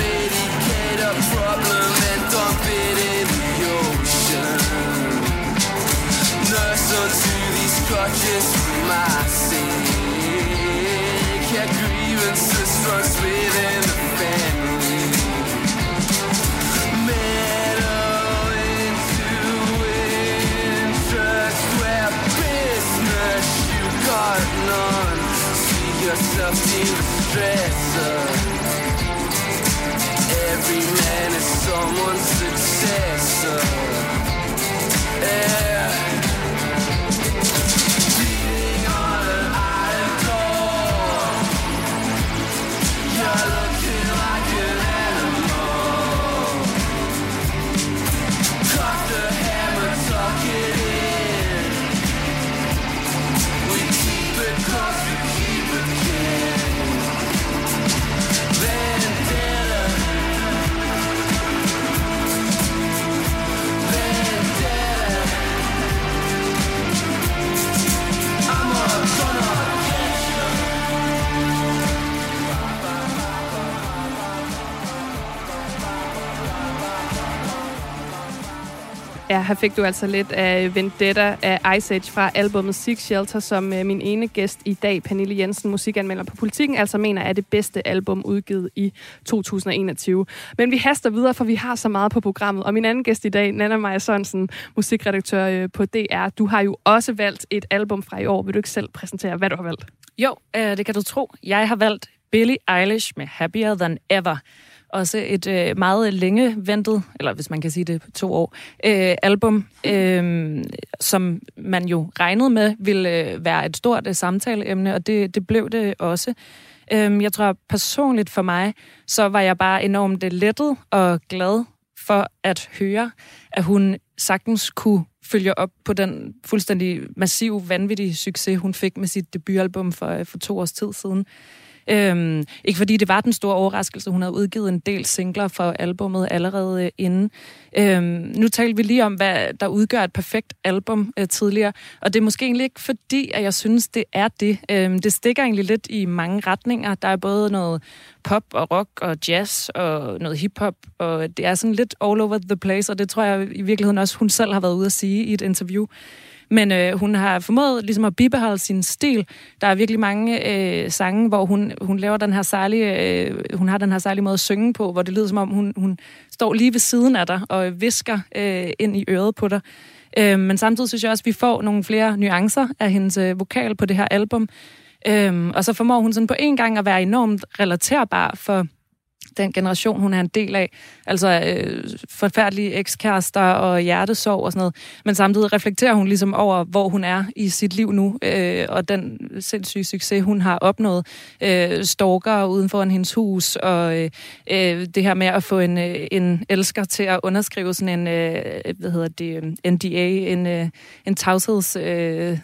Medicate a problem and dump it in the ocean. Nurse onto these crutches for my sake. Yeah, grievances runs within the family. Yourself in the stressor. Every man is someone's successor. Yeah. Ja, her fik du altså lidt af Vendetta af Ice Age fra albumet Six Shelter, som øh, min ene gæst i dag, Pernille Jensen, musikanmelder på Politiken, altså mener er det bedste album udgivet i 2021. Men vi haster videre, for vi har så meget på programmet. Og min anden gæst i dag, Nana Maja Sørensen, musikredaktør øh, på DR, du har jo også valgt et album fra i år. Vil du ikke selv præsentere, hvad du har valgt? Jo, øh, det kan du tro. Jeg har valgt Billie Eilish med Happier Than Ever. Også et øh, meget længe ventet, eller hvis man kan sige det to år, øh, album, øh, som man jo regnede med ville øh, være et stort øh, samtaleemne, og det, det blev det også. Øh, jeg tror personligt for mig, så var jeg bare enormt øh, lettet og glad for at høre, at hun sagtens kunne følge op på den fuldstændig massiv, vanvittige succes, hun fik med sit debutalbum for, øh, for to års tid siden. Øhm, ikke fordi det var den store overraskelse, hun havde udgivet en del singler for albummet allerede øh, inden. Øhm, nu talte vi lige om, hvad der udgør et perfekt album øh, tidligere, og det er måske egentlig ikke fordi, at jeg synes, det er det. Øhm, det stikker egentlig lidt i mange retninger. Der er både noget pop og rock og jazz og noget hiphop, og det er sådan lidt all over the place, og det tror jeg i virkeligheden også, hun selv har været ude at sige i et interview. Men øh, hun har formået ligesom at bibeholde sin stil. Der er virkelig mange øh, sange, hvor hun, hun laver den her særlige, øh, hun har den her særlige måde at synge på, hvor det lyder som om, hun, hun står lige ved siden af dig og visker øh, ind i øret på dig. Øh, men samtidig synes jeg også, at vi får nogle flere nuancer af hendes øh, vokal på det her album. Øh, og så formår hun sådan på en gang at være enormt relaterbar for den generation, hun er en del af. Altså øh, forfærdelige ekskærester og hjertesorg og sådan noget. Men samtidig reflekterer hun ligesom over, hvor hun er i sit liv nu, øh, og den sindssyge succes, hun har opnået. Øh, stalker uden for hendes hus, og øh, øh, det her med at få en, øh, en elsker til at underskrive sådan en, øh, hvad hedder det, øh, NDA, en, øh, en tavsheds... Øh,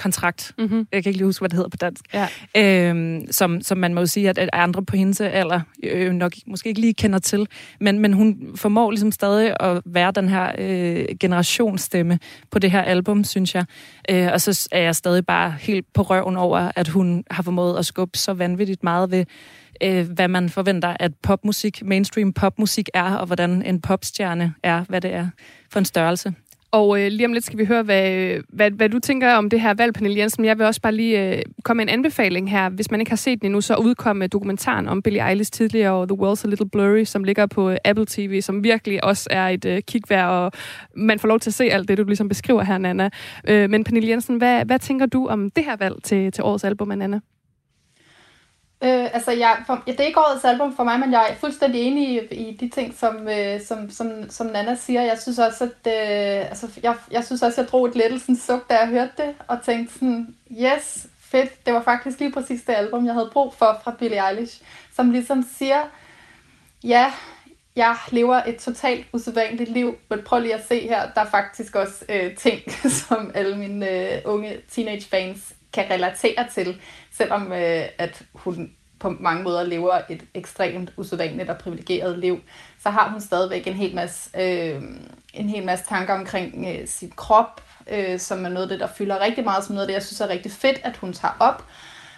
kontrakt. Mm-hmm. Jeg kan ikke lige huske, hvad det hedder på dansk. Ja. Øhm, som, som man må jo sige, at, at andre på hendes alder øh, nok måske ikke lige kender til. Men, men hun formår ligesom stadig at være den her øh, generationsstemme på det her album, synes jeg. Øh, og så er jeg stadig bare helt på røven over, at hun har formået at skubbe så vanvittigt meget ved øh, hvad man forventer, at popmusik, mainstream popmusik er, og hvordan en popstjerne er, hvad det er for en størrelse. Og øh, lige om lidt skal vi høre, hvad, hvad, hvad du tænker om det her valg, Pernille Jensen. Jeg vil også bare lige øh, komme med en anbefaling her. Hvis man ikke har set den endnu, så udkom øh, dokumentaren om Billie Eilish tidligere, og The World's a Little Blurry, som ligger på øh, Apple TV, som virkelig også er et øh, kigvær, og man får lov til at se alt det, du ligesom beskriver her, Nana. Øh, men Pernille Jensen, hvad, hvad tænker du om det her valg til, til årets album, Nana? Øh, altså, jeg, for, ja, det er ikke årets album for mig, men jeg er fuldstændig enig i, i de ting, som, øh, som, som, som Nana siger. Jeg synes også, at øh, altså, jeg, jeg synes også, at jeg drog et lettelsens suk, da jeg hørte det, og tænkte sådan, yes, fedt, det var faktisk lige præcis det album, jeg havde brug for fra Billie Eilish, som ligesom siger, ja, jeg lever et totalt usædvanligt liv, men prøv lige at se her, der er faktisk også øh, ting, <laughs> som alle mine øh, unge teenage-fans kan relatere til, selvom øh, at hun på mange måder lever et ekstremt usædvanligt og privilegeret liv, så har hun stadigvæk en hel masse, øh, en hel masse tanker omkring øh, sin krop, øh, som er noget af det, der fylder rigtig meget, som noget af det, jeg synes er rigtig fedt, at hun tager op,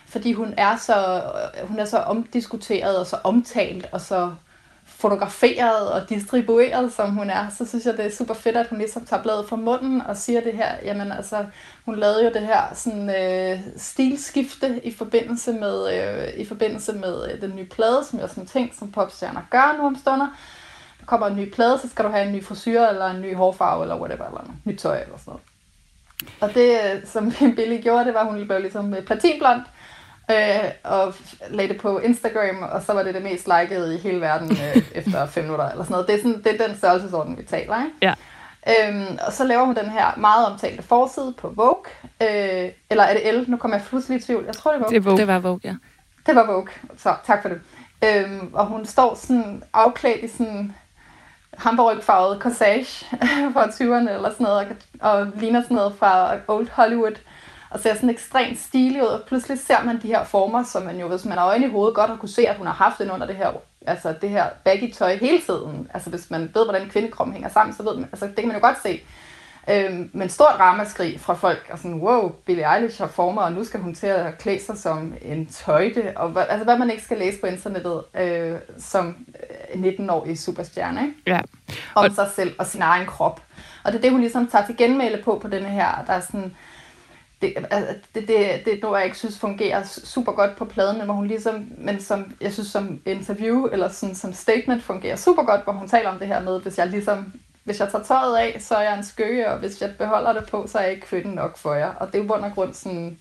fordi hun er så, øh, hun er så omdiskuteret og så omtalt og så fotograferet og distribueret, som hun er, så synes jeg, det er super fedt, at hun ligesom tager bladet fra munden og siger det her. Jamen altså, hun lavede jo det her sådan, øh, stilskifte i forbindelse med, øh, i forbindelse med øh, den nye plade, som jeg sådan ting, som popstjerner gør nu om stunder. Der kommer en ny plade, så skal du have en ny frisyr, eller en ny hårfarve, eller whatever, eller noget nyt tøj, eller sådan noget. Og det, øh, som <laughs> Billy gjorde, det var, at hun blev ligesom øh, platinblond, øh, og lagde det på Instagram, og så var det det mest likede i hele verden øh, <laughs> efter fem minutter, eller sådan noget. Det er, sådan, det er den størrelsesorden, vi taler, ikke? Ja. Øhm, og så laver hun den her meget omtalte forside på Vogue. Øh, eller er det Elle? Nu kommer jeg pludselig i tvivl. Jeg tror, det var Vogue. Det, Vogue. det var Vogue, ja. Det var Vogue. Så tak for det. Øhm, og hun står sådan afklædt i sådan hamburgfarvet corsage <laughs> fra 20'erne eller sådan noget, og, og ligner sådan noget fra Old Hollywood og ser sådan ekstremt stilig ud, og pludselig ser man de her former, som man jo, hvis man har øjne i hovedet, godt har kunne se, at hun har haft den under det her, altså det her baggy tøj hele tiden. Altså hvis man ved, hvordan kvindekroppen hænger sammen, så ved man, altså det kan man jo godt se. Øhm, men stort ramaskrig fra folk, og sådan, wow, Billie Eilish har former, og nu skal hun til at klæde sig som en tøjte, og hvad, altså hvad man ikke skal læse på internettet øh, som 19-årig superstjerne, ikke? Ja. om Og- sig selv og sin egen krop. Og det er det, hun ligesom tager til genmæle på, på denne her, der er sådan, Altså, det, det, det, det jeg ikke synes fungerer super godt på pladen, men hvor hun ligesom, men som, jeg synes som interview, eller sådan, som statement fungerer super godt, hvor hun taler om det her med, hvis jeg ligesom, hvis jeg tager tøjet af, så er jeg en skøge, og hvis jeg beholder det på, så er jeg ikke kvinden nok for jer. Og det er jo bund og grund sådan,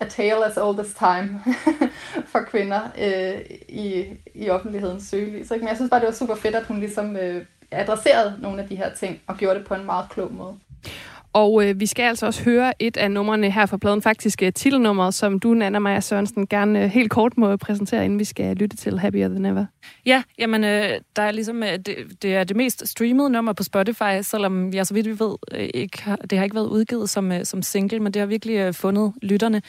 a tale as old as time <laughs> for kvinder øh, i, i offentlighedens søgelys. Ikke? Men jeg synes bare, det var super fedt, at hun ligesom øh, adresserede nogle af de her ting, og gjorde det på en meget klog måde. Og øh, vi skal altså også høre et af numrene her fra pladen, faktisk øh, titelnummeret, som du, Nana Maja Sørensen, gerne øh, helt kort må præsentere, inden vi skal lytte til Happier Than Ever. Ja, jamen, øh, der er ligesom, øh, det, det er det mest streamede nummer på Spotify, selvom jeg så vidt vi ved, øh, ikke har, det har ikke været udgivet som, øh, som single, men det har virkelig øh, fundet lytterne.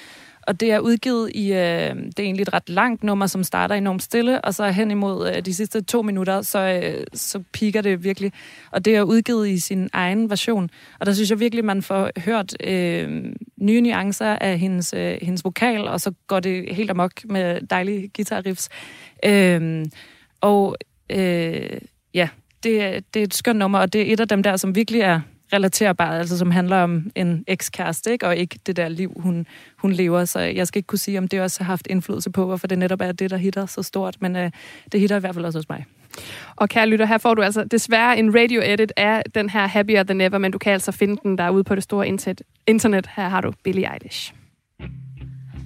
Og det er udgivet i, øh, det er egentlig et ret langt nummer, som starter enormt stille, og så hen imod øh, de sidste to minutter, så, øh, så piker det virkelig. Og det er udgivet i sin egen version. Og der synes jeg virkelig, man får hørt øh, nye nuancer af hendes, øh, hendes vokal, og så går det helt amok med dejlige guitar-riffs. Øh, og øh, ja, det, det er et skønt nummer, og det er et af dem der, som virkelig er relaterbart, altså som handler om en ekskæreste, ikke? og ikke det der liv, hun, hun lever. Så jeg skal ikke kunne sige, om det også har haft indflydelse på, hvorfor det netop er det, der hitter så stort, men øh, det hitter i hvert fald også hos mig. Og kære lytter, her får du altså desværre en radio-edit af den her Happier Than Ever, men du kan altså finde den derude på det store internet. internet. Her har du Billie Eilish.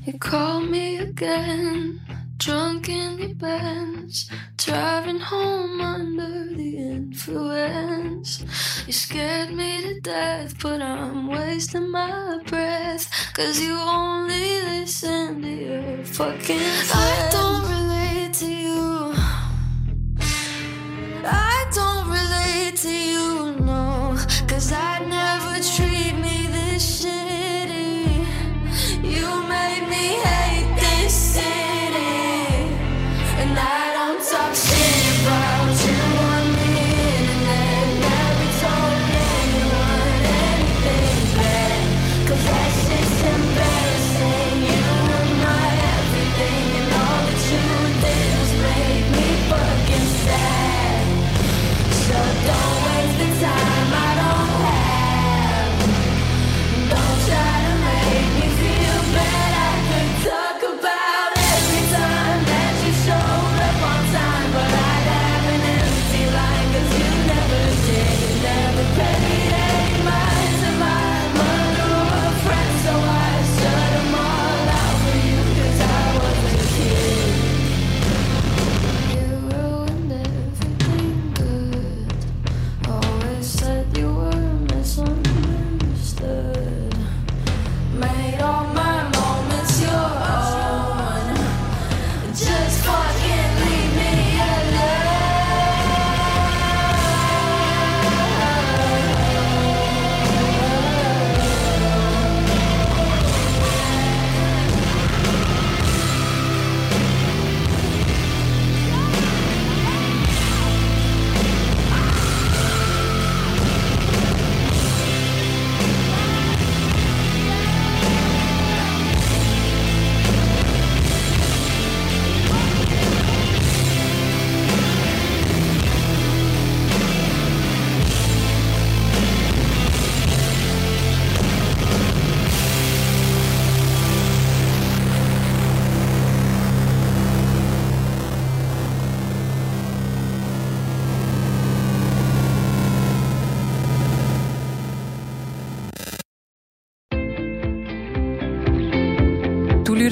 You call me again, drunk in the bench, driving home under the influence. You scared me to death, but I'm wasting my breath. Cause you only listen to your fucking I don't relate to you. I don't relate to you, no. Cause I'd never treat me this shitty. You made me hate this city. I don't talk shit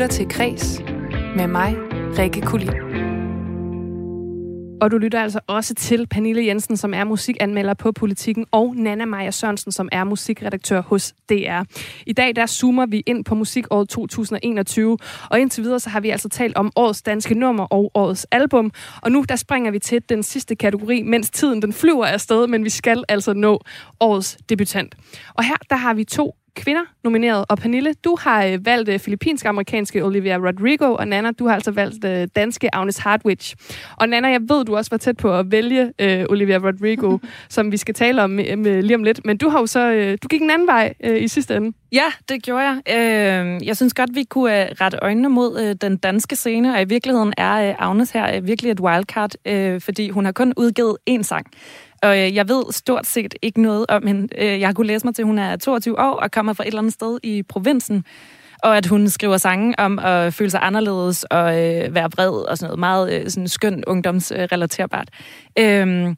lytter til Kres med mig, Rikke Kulin. Og du lytter altså også til Pernille Jensen, som er musikanmelder på Politiken, og Nana Maja Sørensen, som er musikredaktør hos DR. I dag der zoomer vi ind på musikåret 2021, og indtil videre så har vi altså talt om årets danske nummer og årets album. Og nu der springer vi til den sidste kategori, mens tiden den flyver afsted, men vi skal altså nå årets debutant. Og her der har vi to kvinder nomineret. Og Pernille, du har øh, valgt øh, filippinsk-amerikanske Olivia Rodrigo, og Nana, du har altså valgt øh, danske Agnes Hardwich. Og Nana, jeg ved, du også var tæt på at vælge øh, Olivia Rodrigo, <laughs> som vi skal tale om med, med, lige om lidt. Men du har jo så, øh, du gik en anden vej øh, i sidste ende. Ja, det gjorde jeg. Øh, jeg synes godt, vi kunne øh, rette øjnene mod øh, den danske scene, og i virkeligheden er øh, Agnes her øh, virkelig et wildcard, øh, fordi hun har kun udgivet én sang. Og øh, jeg ved stort set ikke noget om hende. Øh, jeg har kunnet læse mig til, at hun er 22 år og kommer fra et eller andet sted i provinsen. Og at hun skriver sange om at føle sig anderledes og øh, være vred og sådan noget meget øh, sådan skønt ungdomsrelaterbart. Øh,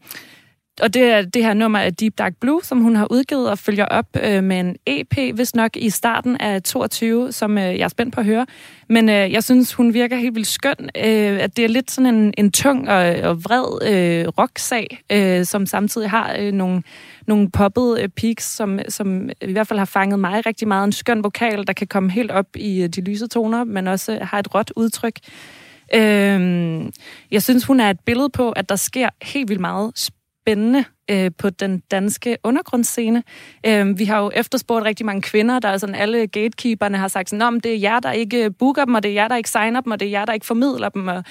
og det er det her nummer af Deep Dark Blue, som hun har udgivet og følger op øh, med en EP, hvis nok i starten af 22, som øh, jeg er spændt på at høre. Men øh, jeg synes, hun virker helt vildt skøn. Øh, at det er lidt sådan en, en tung og, og vred øh, rocksag, øh, som samtidig har øh, nogle, nogle poppede øh, peaks, som, som i hvert fald har fanget mig rigtig meget. En skøn vokal, der kan komme helt op i øh, de lyse toner, men også har et råt udtryk. Øh, jeg synes, hun er et billede på, at der sker helt vildt meget spændende øh, på den danske undergrundsscene. Øh, vi har jo efterspurgt rigtig mange kvinder, der er sådan alle gatekeeperne har sagt sådan, det er jer, der ikke øh, booker dem, og det er jer, der ikke signer dem, og det er jer, der ikke formidler dem, og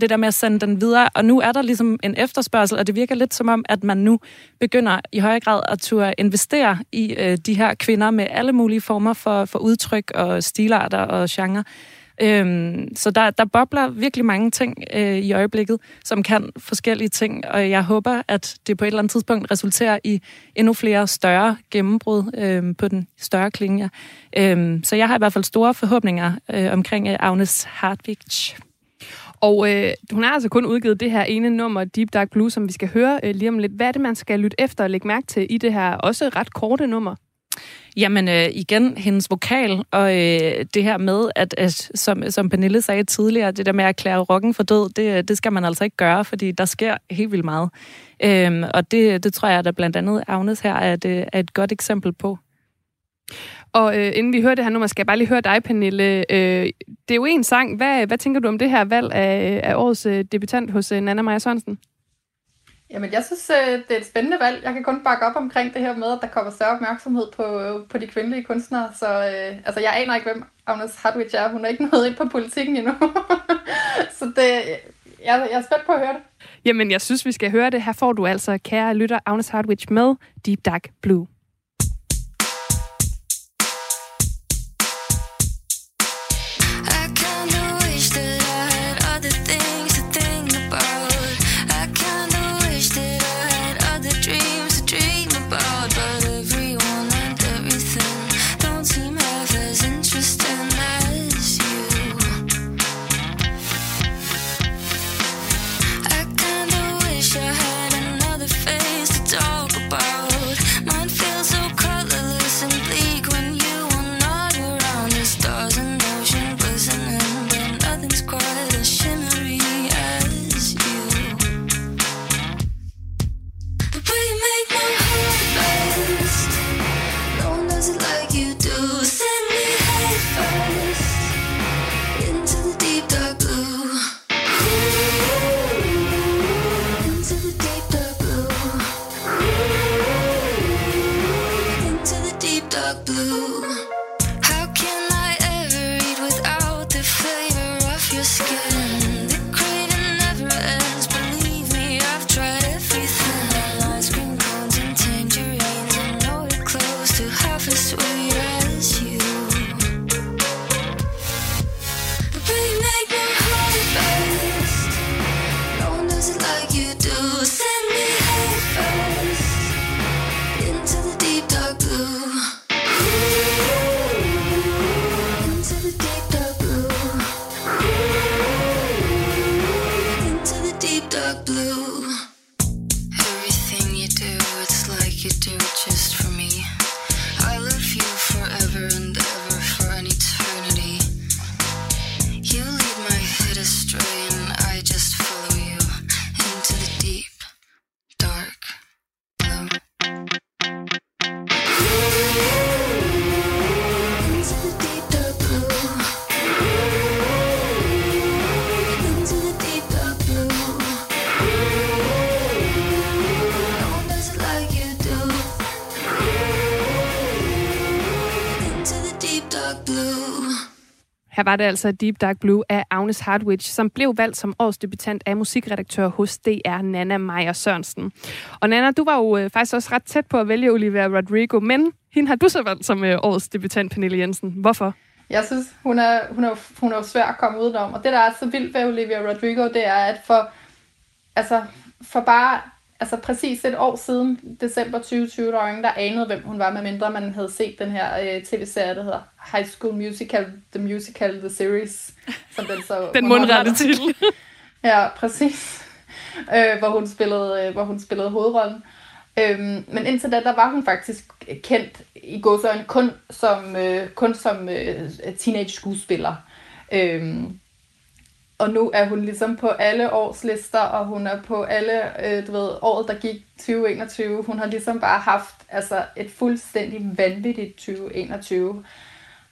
det der med at sende den videre. Og nu er der ligesom en efterspørgsel, og det virker lidt som om, at man nu begynder i højere grad at turde investere i øh, de her kvinder med alle mulige former for, for udtryk og stilarter og genre. Øhm, så der, der bobler virkelig mange ting øh, i øjeblikket, som kan forskellige ting, og jeg håber, at det på et eller andet tidspunkt resulterer i endnu flere større gennembrud øh, på den større klinge. Øhm, så jeg har i hvert fald store forhåbninger øh, omkring øh, Agnes Hartwig. Og øh, hun har altså kun udgivet det her ene nummer, Deep Dark Blue, som vi skal høre øh, lige om lidt. Hvad er det, man skal lytte efter og lægge mærke til i det her også ret korte nummer? Jamen øh, igen, hendes vokal og øh, det her med, at, at som, som Pernille sagde tidligere, det der med at erklære rocken for død, det, det skal man altså ikke gøre, fordi der sker helt vildt meget. Øhm, og det, det tror jeg, at blandt andet Agnes her er et, øh, er et godt eksempel på. Og øh, inden vi hører det her nummer, skal jeg bare lige høre dig, Pernille. Øh, det er jo en sang. Hvad, hvad tænker du om det her valg af, af årets øh, debutant hos øh, Nana Maja Sørensen? Jamen, jeg synes, øh, det er et spændende valg. Jeg kan kun bakke op omkring det her med, at der kommer større opmærksomhed på, øh, på de kvindelige kunstnere. Så øh, altså, jeg aner ikke, hvem Agnes Hartwig er. Hun er ikke <laughs> nået ind på politikken endnu. <laughs> så det, jeg, jeg er spændt på at høre det. Jamen, jeg synes, vi skal høre det. Her får du altså, kære lytter, Agnes Hartwig med Deep Dark Blue. Her var det altså Deep Dark Blue af Agnes Hardwich, som blev valgt som års debutant af musikredaktør hos DR, Nana Meyer Sørensen. Og Nana, du var jo øh, faktisk også ret tæt på at vælge Olivia Rodrigo, men hende har du så valgt som øh, årets debutant, Pernille Jensen. Hvorfor? Jeg synes, hun er, hun er, hun er svær at komme udenom. Og det, der er så vildt ved Olivia Rodrigo, det er, at for, altså, for bare altså præcis et år siden, december 2020, der var ingen, der anede, hvem hun var, medmindre man havde set den her øh, tv-serie, der hedder High School Musical, The Musical, The Series, som den så... <laughs> Den mundrette titel. <laughs> Ja, præcis. Øh, hvor, hun spillede, øh, hvor hun spillede hovedrollen. Øhm, men indtil da, der var hun faktisk kendt i godsøjne kun som, øh, kun som øh, teenage skuespiller. Øhm, og nu er hun ligesom på alle års lister, og hun er på alle, øh, du ved, året, der gik 2021. Hun har ligesom bare haft altså, et fuldstændig vanvittigt 2021.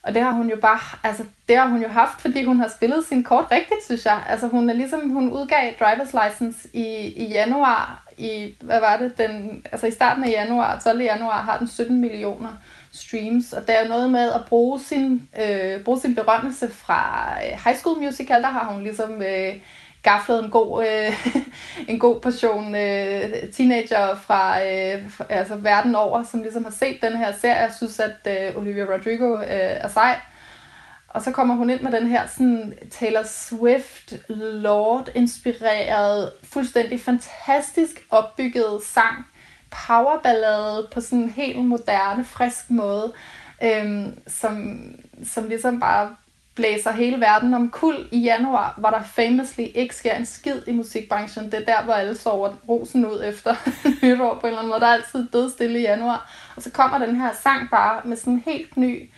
Og det har hun jo bare, altså det har hun jo haft, fordi hun har spillet sin kort rigtigt, synes jeg. Altså hun er ligesom, hun udgav driver's license i, i januar, i, hvad var det, den, altså i starten af januar, 12. januar, har den 17 millioner streams, og der er noget med at bruge sin, øh, bruge sin berømmelse fra øh, High School Musical, der har hun ligesom øh, gaflet en god, øh, <laughs> en god portion øh, teenager fra, øh, altså verden over, som ligesom har set den her serie. Jeg synes, at øh, Olivia Rodrigo øh, er sej. Og så kommer hun ind med den her sådan Taylor Swift, Lord-inspireret, fuldstændig fantastisk opbygget sang, powerballade på sådan en helt moderne, frisk måde, øhm, som, som ligesom bare blæser hele verden om kul i januar, hvor der famously ikke sker en skid i musikbranchen. Det er der, hvor alle sover rosen ud efter <laughs> nytår på en eller anden måde. Der er altid dødstille i januar. Og så kommer den her sang bare med sådan en helt ny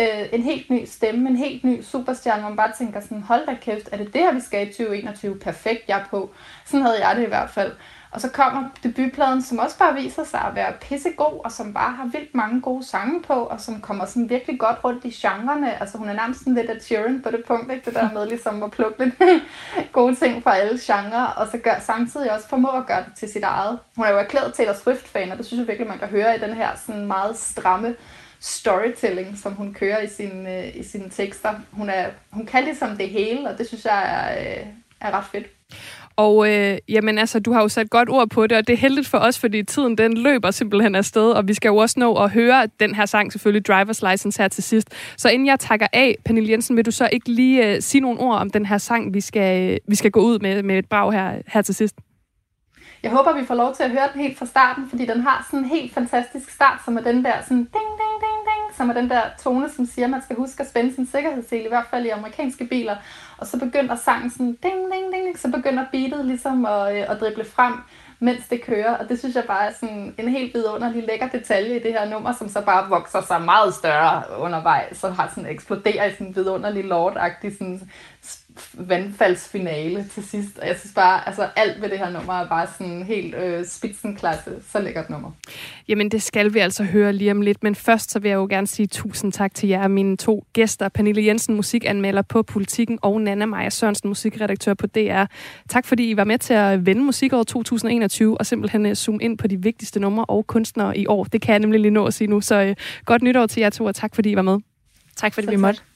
øh, en helt ny stemme, en helt ny superstjerne, hvor man bare tænker sådan, hold da kæft, er det det her, vi skal i 2021? Perfekt, jeg er på. Sådan havde jeg det i hvert fald. Og så kommer debutpladen, som også bare viser sig at være pissegod, og som bare har vildt mange gode sange på, og som kommer sådan virkelig godt rundt i genrerne. Altså hun er nærmest sådan lidt af Sharon på det punkt, ikke? Det der med ligesom at plukke lidt <laughs> gode ting fra alle genrer, og så gør, samtidig også formå at gøre det til sit eget. Hun er jo erklæret Taylor Swift-fan, og det synes jeg virkelig, man kan høre i den her sådan meget stramme storytelling, som hun kører i sine, øh, i sine tekster. Hun, er, hun kan ligesom det hele, og det synes jeg er, øh, er ret fedt. Og øh, jamen altså, du har jo sat godt ord på det, og det er heldigt for os, fordi tiden den løber simpelthen afsted, og vi skal jo også nå at høre den her sang, selvfølgelig Driver's License her til sidst. Så inden jeg takker af, Pernille Jensen, vil du så ikke lige øh, sige nogle ord om den her sang, vi skal, øh, vi skal gå ud med, med et brag her, her til sidst? Jeg håber, vi får lov til at høre den helt fra starten, fordi den har sådan en helt fantastisk start, som er den der sådan ding, ding, ding, som er den der tone, som siger, at man skal huske at spænde sin sikkerhedssele, i hvert fald i amerikanske biler. Og så begynder sangen sådan ding, ding, ding, ding, så begynder beatet ligesom at, øh, at drible frem, mens det kører. Og det synes jeg bare er sådan en helt vidunderlig lækker detalje i det her nummer, som så bare vokser sig meget større undervejs, så har sådan eksploderer i sådan en vidunderlig lord sådan vandfaldsfinale til sidst. Og jeg synes bare, altså alt ved det her nummer er bare sådan helt øh, spidsenklasse. Så lækkert nummer. Jamen, det skal vi altså høre lige om lidt. Men først så vil jeg jo gerne sige tusind tak til jer, mine to gæster. Pernille Jensen, musikanmelder på Politiken, og Nana Maja Sørensen, musikredaktør på DR. Tak fordi I var med til at vende musikåret 2021 og simpelthen øh, zoome ind på de vigtigste numre og kunstnere i år. Det kan jeg nemlig lige nå at sige nu. Så øh, godt nytår til jer to, og tak fordi I var med. Tak fordi vi måtte.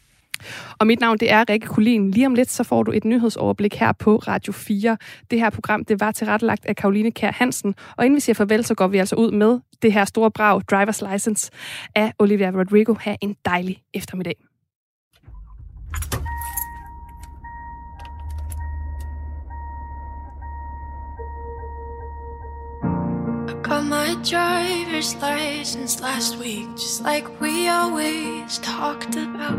Og mit navn det er Rikke Kulin. Lige om lidt så får du et nyhedsoverblik her på Radio 4. Det her program det var tilrettelagt af Karoline Kær Hansen. Og inden vi siger farvel, så går vi altså ud med det her store brag, Driver's License af Olivia Rodrigo. Ha' en dejlig eftermiddag. Got my driver's license last week, just like we always talked about.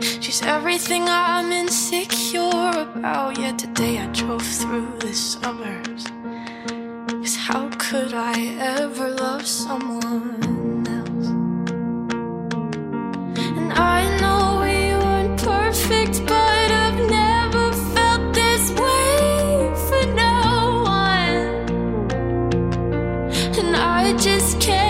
She's everything I'm insecure about. Yet today I drove through the suburbs. Cause how could I ever love someone else? And I know we weren't perfect, but I've never felt this way for no one. And I just can't.